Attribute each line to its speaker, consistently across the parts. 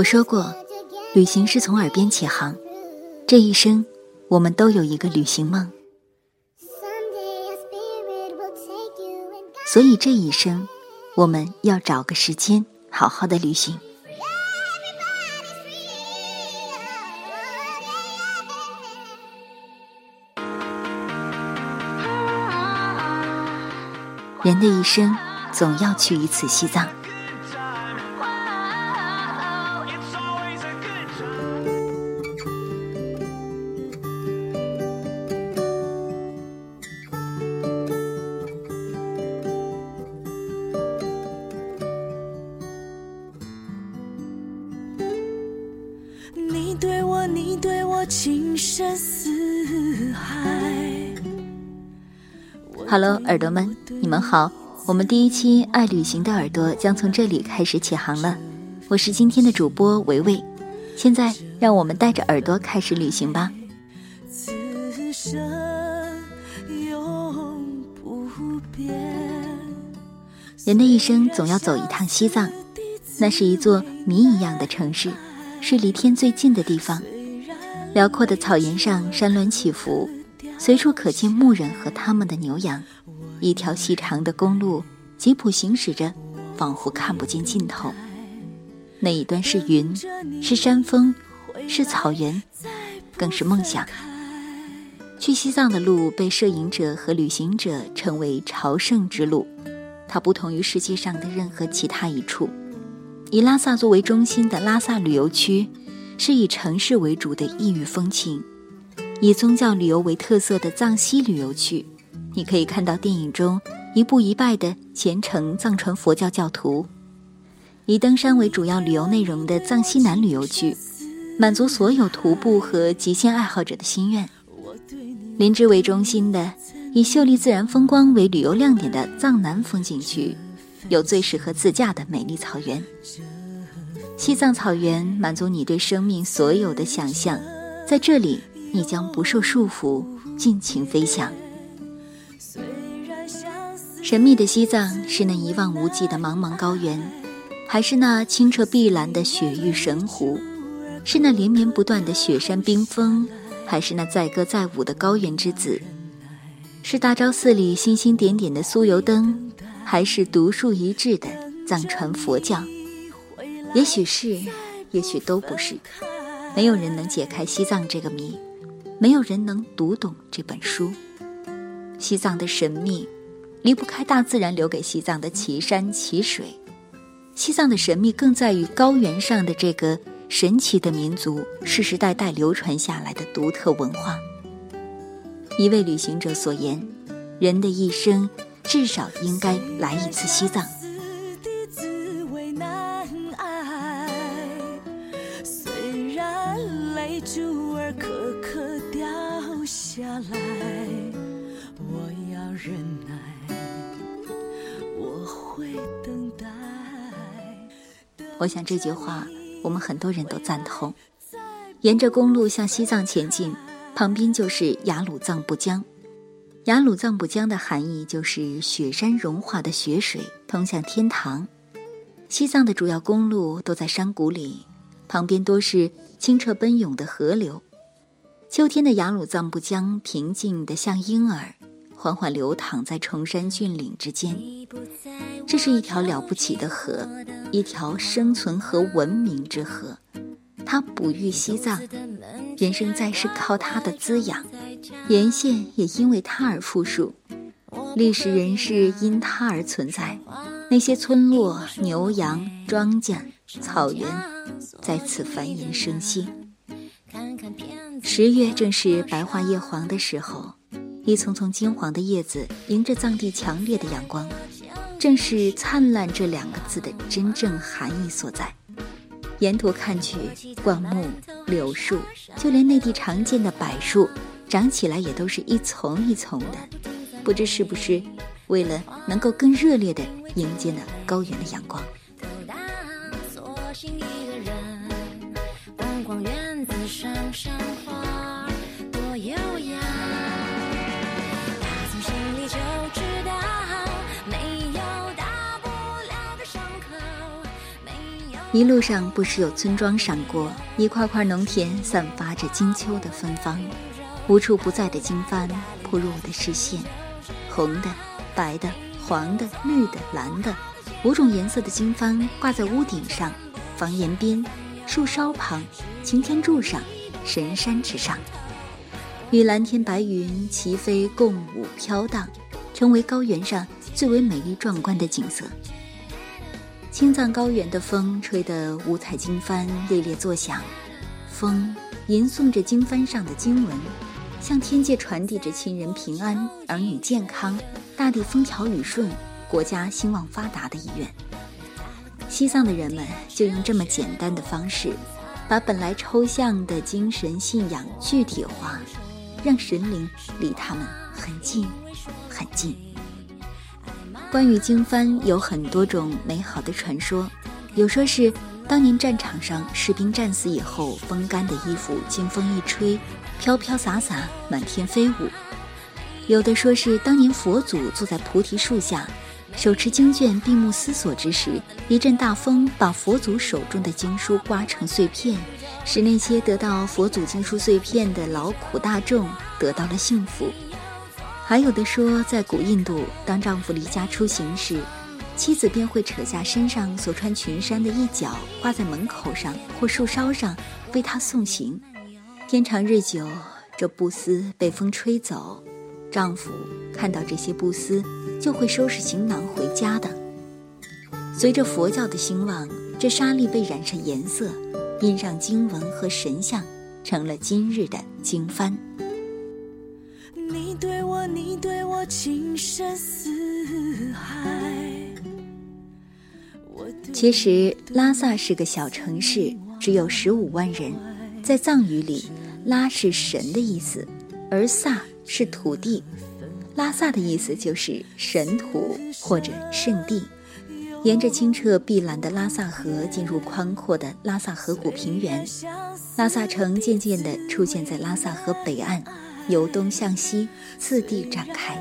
Speaker 1: 我说过，旅行是从耳边起航。这一生，我们都有一个旅行梦，所以这一生，我们要找个时间好好的旅行。人的一生，总要去一次西藏。Hello，耳朵们，你们好！我们第一期《爱旅行的耳朵》将从这里开始起航了。我是今天的主播维维，现在让我们带着耳朵开始旅行吧。此生永不变。人的一生总要走一趟西藏，那是一座谜一样的城市，是离天最近的地方。辽阔的草原上，山峦起伏。随处可见牧人和他们的牛羊，一条细长的公路，吉普行驶着，仿佛看不见尽头。那一端是云，是山峰，是草原，更是梦想。去西藏的路被摄影者和旅行者称为朝圣之路，它不同于世界上的任何其他一处。以拉萨作为中心的拉萨旅游区，是以城市为主的异域风情。以宗教旅游为特色的藏西旅游区，你可以看到电影中一步一拜的虔诚藏传佛教教徒；以登山为主要旅游内容的藏西南旅游区，满足所有徒步和极限爱好者的心愿；林芝为中心的以秀丽自然风光为旅游亮点的藏南风景区，有最适合自驾的美丽草原。西藏草原满足你对生命所有的想象，在这里。你将不受束缚，尽情飞翔。神秘的西藏是那一望无际的茫茫高原，还是那清澈碧蓝的雪域神湖？是那连绵不断的雪山冰峰，还是那载歌载舞的高原之子？是大昭寺里星星点点的酥油灯，还是独树一帜的藏传佛教？也许是，也许都不是。没有人能解开西藏这个谜。没有人能读懂这本书。西藏的神秘，离不开大自然留给西藏的奇山奇水。西藏的神秘更在于高原上的这个神奇的民族，世世代代流传下来的独特文化。一位旅行者所言：“人的一生至少应该来一次西藏。”虽然泪珠儿颗颗下来，我要忍耐，我会等待我想这句话，我们很多人都赞同。沿着公路向西藏前进，旁边就是雅鲁藏布江。雅鲁藏布江的含义就是雪山融化的雪水通向天堂。西藏的主要公路都在山谷里，旁边多是清澈奔涌的河流。秋天的雅鲁藏布江平静的像婴儿，缓缓流淌在崇山峻岭之间。这是一条了不起的河。一条生存和文明之河，它哺育西藏，人生在世靠它的滋养，沿线也因为它而富庶，历史人士因它而存在，那些村落、牛羊、庄稼、草原在此繁衍生息。看看片十月正是白桦叶黄的时候，一丛丛金黄的叶子迎着藏地强烈的阳光。正是“灿烂”这两个字的真正含义所在。沿途看去，灌木、柳树，就连内地常见的柏树，长起来也都是一丛一丛的。不知是不是为了能够更热烈地迎接那高原的阳光？一路上不时有村庄闪过，一块块农田散发着金秋的芬芳，无处不在的经幡扑入我的视线，红的、白的、黄的、绿的、蓝的，五种颜色的经幡挂在屋顶上、房檐边、树梢旁、擎天柱上、神山之上，与蓝天白云齐飞共舞飘荡，成为高原上最为美丽壮观的景色。青藏高原的风吹得五彩经幡猎猎作响，风吟诵着经幡上的经文，向天界传递着亲人平安、儿女健康、大地风调雨顺、国家兴旺发达的意愿。西藏的人们就用这么简单的方式，把本来抽象的精神信仰具体化，让神灵离他们很近，很近。关于经幡有很多种美好的传说，有说是当年战场上士兵战死以后，风干的衣服经风一吹，飘飘洒洒满天飞舞；有的说是当年佛祖坐在菩提树下，手持经卷闭目思索之时，一阵大风把佛祖手中的经书刮成碎片，使那些得到佛祖经书碎片的劳苦大众得到了幸福。还有的说，在古印度，当丈夫离家出行时，妻子便会扯下身上所穿裙衫的一角，挂在门口上或树梢上，为他送行。天长日久，这布丝被风吹走，丈夫看到这些布丝，就会收拾行囊回家的。随着佛教的兴旺，这沙粒被染上颜色，印上经文和神像，成了今日的经幡。你对我情深似海。其实拉萨是个小城市，只有十五万人。在藏语里，拉是神的意思，而萨是土地。拉萨的意思就是神土或者圣地。沿着清澈碧蓝的拉萨河进入宽阔的拉萨河谷平原，拉萨城渐渐地出现在拉萨河北岸。由东向西，次第展开。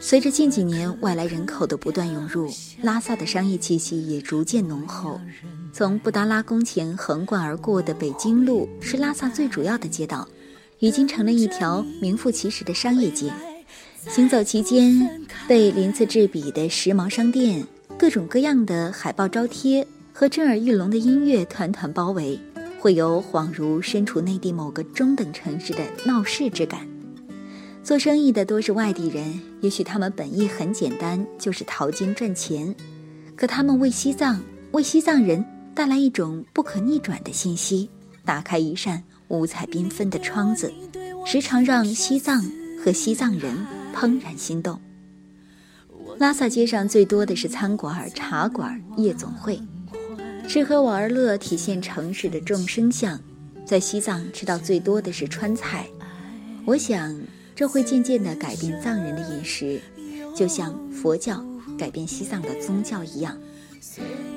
Speaker 1: 随着近几年外来人口的不断涌入，拉萨的商业气息也逐渐浓厚。从布达拉宫前横贯而过的北京路是拉萨最主要的街道，已经成了一条名副其实的商业街。行走其间，被鳞次栉比的时髦商店、各种各样的海报招贴和震耳欲聋的音乐团团包围。会有恍如身处内地某个中等城市的闹市之感。做生意的多是外地人，也许他们本意很简单，就是淘金赚钱，可他们为西藏、为西藏人带来一种不可逆转的信息，打开一扇五彩缤纷的窗子，时常让西藏和西藏人怦然心动。拉萨街上最多的是餐馆、茶馆、夜总会。吃喝玩乐体现城市的众生相，在西藏吃到最多的是川菜。我想这会渐渐地改变藏人的饮食，就像佛教改变西藏的宗教一样。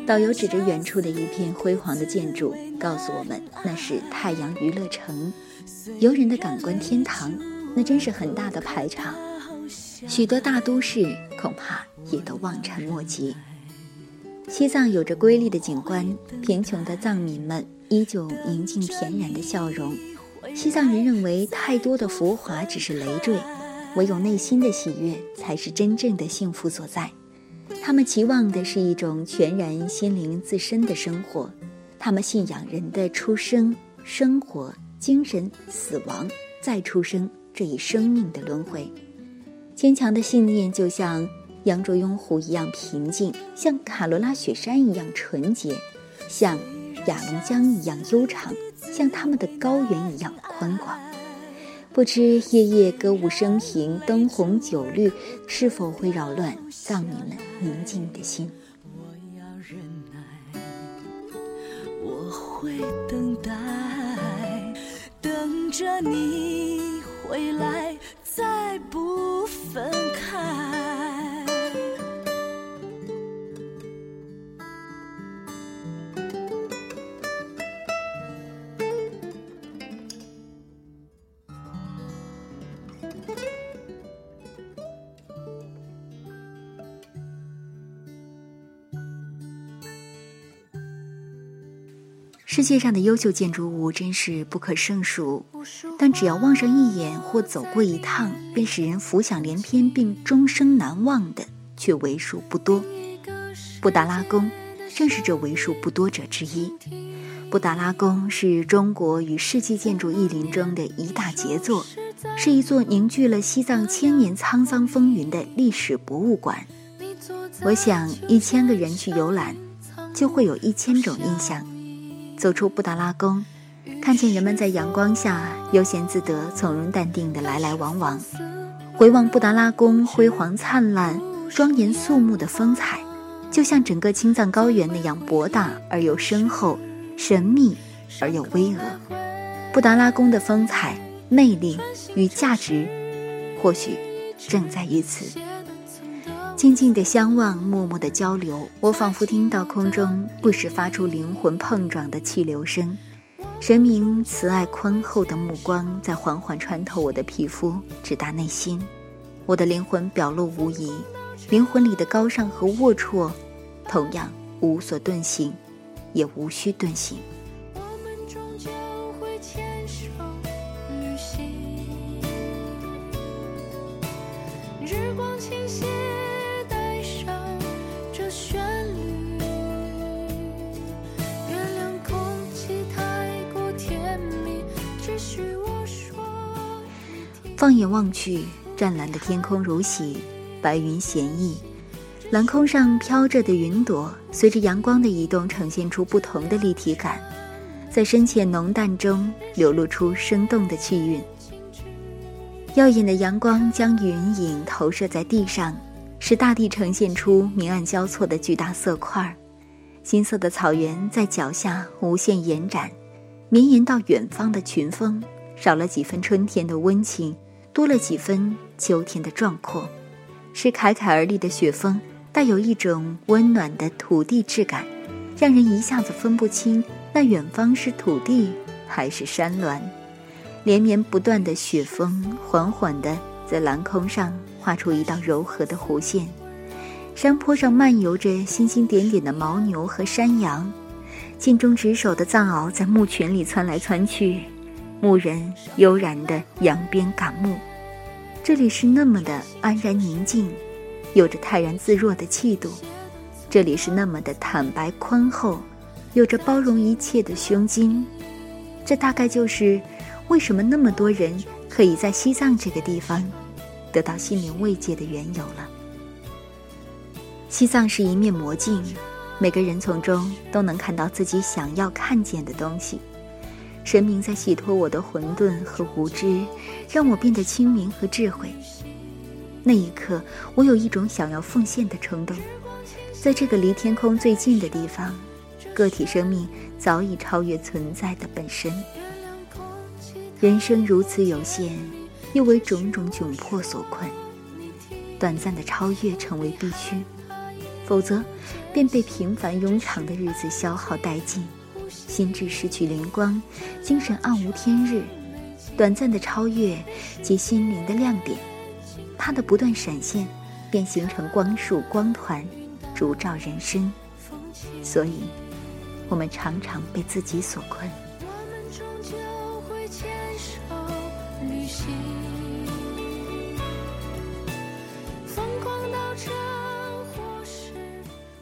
Speaker 1: 导游指着远处的一片辉煌的建筑，告诉我们那是太阳娱乐城，游人的感官天堂。那真是很大的排场，许多大都市恐怕也都望尘莫及。西藏有着瑰丽的景观，贫穷的藏民们依旧宁静恬然的笑容。西藏人认为，太多的浮华只是累赘，唯有内心的喜悦才是真正的幸福所在。他们期望的是一种全然心灵自身的生活，他们信仰人的出生、生活、精神、死亡、再出生这一生命的轮回。坚强的信念就像。羊卓雍湖一样平静，像卡罗拉雪山一样纯洁，像雅龙江一样悠长，像他们的高原一样宽广。不知夜夜歌舞升平，灯红酒绿，是否会扰乱藏民们宁静的心？会等待，等着你回来，再不分。世界上的优秀建筑物真是不可胜数，但只要望上一眼或走过一趟，便使人浮想联翩并终生难忘的，却为数不多。布达拉宫正是这为数不多者之一。布达拉宫是中国与世纪建筑艺林中的一大杰作，是一座凝聚了西藏千年沧桑风云的历史博物馆。我想，一千个人去游览，就会有一千种印象。走出布达拉宫，看见人们在阳光下悠闲自得、从容淡定地来来往往，回望布达拉宫辉煌灿烂、庄严肃穆的风采，就像整个青藏高原那样博大而又深厚、神秘而又巍峨。布达拉宫的风采、魅力与价值，或许正在于此。静静的相望，默默的交流，我仿佛听到空中不时发出灵魂碰撞的气流声。神明慈爱宽厚的目光在缓缓穿透我的皮肤，直达内心。我的灵魂表露无遗，灵魂里的高尚和龌龊，同样无所遁形，也无需遁形。望去，湛蓝的天空如洗，白云闲逸，蓝空上飘着的云朵，随着阳光的移动，呈现出不同的立体感，在深浅浓淡中流露出生动的气韵。耀眼的阳光将云影投射在地上，使大地呈现出明暗交错的巨大色块。金色的草原在脚下无限延展，绵延到远方的群峰，少了几分春天的温情。多了几分秋天的壮阔，是侃侃而立的雪峰，带有一种温暖的土地质感，让人一下子分不清那远方是土地还是山峦。连绵不断的雪峰，缓缓地在蓝空上画出一道柔和的弧线。山坡上漫游着星星点点的牦牛和山羊，尽忠职守的藏獒在牧群里窜来窜去。牧人悠然地扬鞭赶牧，这里是那么的安然宁静，有着泰然自若的气度；这里是那么的坦白宽厚，有着包容一切的胸襟。这大概就是为什么那么多人可以在西藏这个地方得到心灵慰藉的缘由了。西藏是一面魔镜，每个人从中都能看到自己想要看见的东西。神明在洗脱我的混沌和无知，让我变得清明和智慧。那一刻，我有一种想要奉献的冲动。在这个离天空最近的地方，个体生命早已超越存在的本身。人生如此有限，又为种种窘迫所困，短暂的超越成为必须，否则便被平凡庸常的日子消耗殆尽。心智失去灵光，精神暗无天日，短暂的超越及心灵的亮点，它的不断闪现，便形成光束光团，烛照人生。所以，我们常常被自己所困。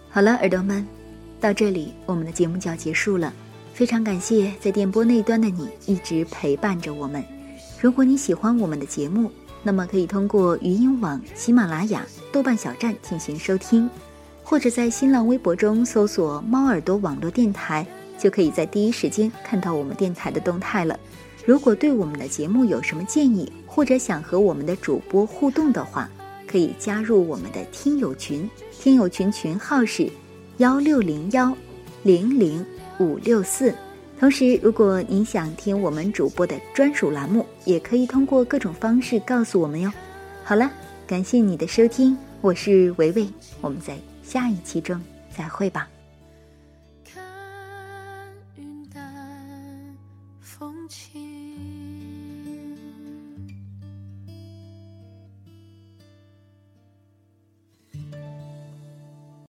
Speaker 1: 好了，耳朵们，到这里，我们的节目就要结束了。非常感谢在电波那端的你一直陪伴着我们。如果你喜欢我们的节目，那么可以通过语音网、喜马拉雅、豆瓣小站进行收听，或者在新浪微博中搜索“猫耳朵网络电台”，就可以在第一时间看到我们电台的动态了。如果对我们的节目有什么建议，或者想和我们的主播互动的话，可以加入我们的听友群，听友群群号是幺六零幺零零。五六四。同时，如果您想听我们主播的专属栏目，也可以通过各种方式告诉我们哟。好了，感谢你的收听，我是维维，我们在下一期中再会吧。